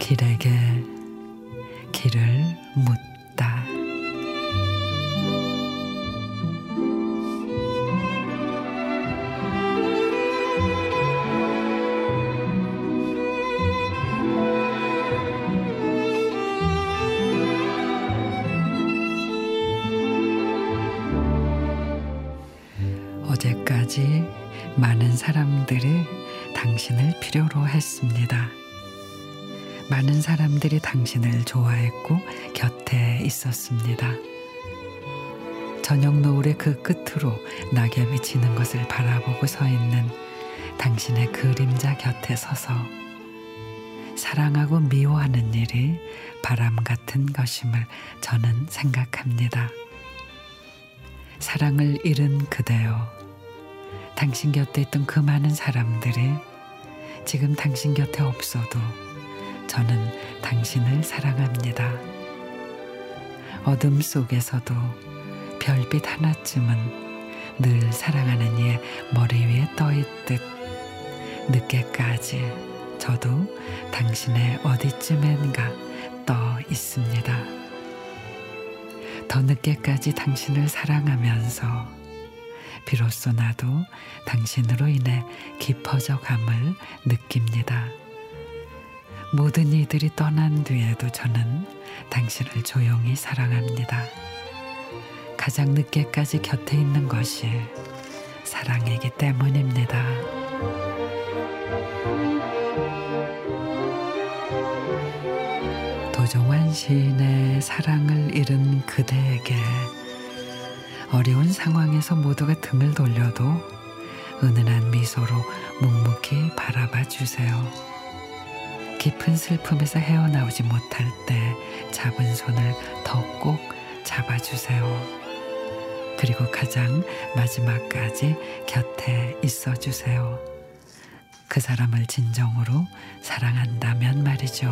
길에게 길을 묻다. 어제까지 많은 사람들이 당신을 필요로 했습니다. 많은 사람들이 당신을 좋아했고 곁에 있었습니다. 저녁 노을의 그 끝으로 낙엽이 지는 것을 바라보고 서 있는 당신의 그림자 곁에 서서 사랑하고 미워하는 일이 바람 같은 것임을 저는 생각합니다. 사랑을 잃은 그대여 당신 곁에 있던 그 많은 사람들이 지금 당신 곁에 없어도 저는 당신을 사랑합니다. 어둠 속에서도 별빛 하나쯤은 늘 사랑하는 이의 머리 위에 떠 있듯 늦게까지 저도 당신의 어디쯤엔가 떠 있습니다. 더 늦게까지 당신을 사랑하면서 비로소 나도 당신으로 인해 깊어져 감을 느낍니다. 모든 이들이 떠난 뒤에도 저는 당신을 조용히 사랑합니다. 가장 늦게까지 곁에 있는 것이 사랑이기 때문입니다. 도종환 시인의 사랑을 잃은 그대에게 어려운 상황에서 모두가 등을 돌려도 은은한 미소로 묵묵히 바라봐 주세요. 깊은 슬픔에서 헤어나오지 못할 때 잡은 손을 더 꼭 잡아주세요. 그리고 가장 마지막까지 곁에 있어 주세요. 그 사람을 진정으로 사랑한다면 말이죠.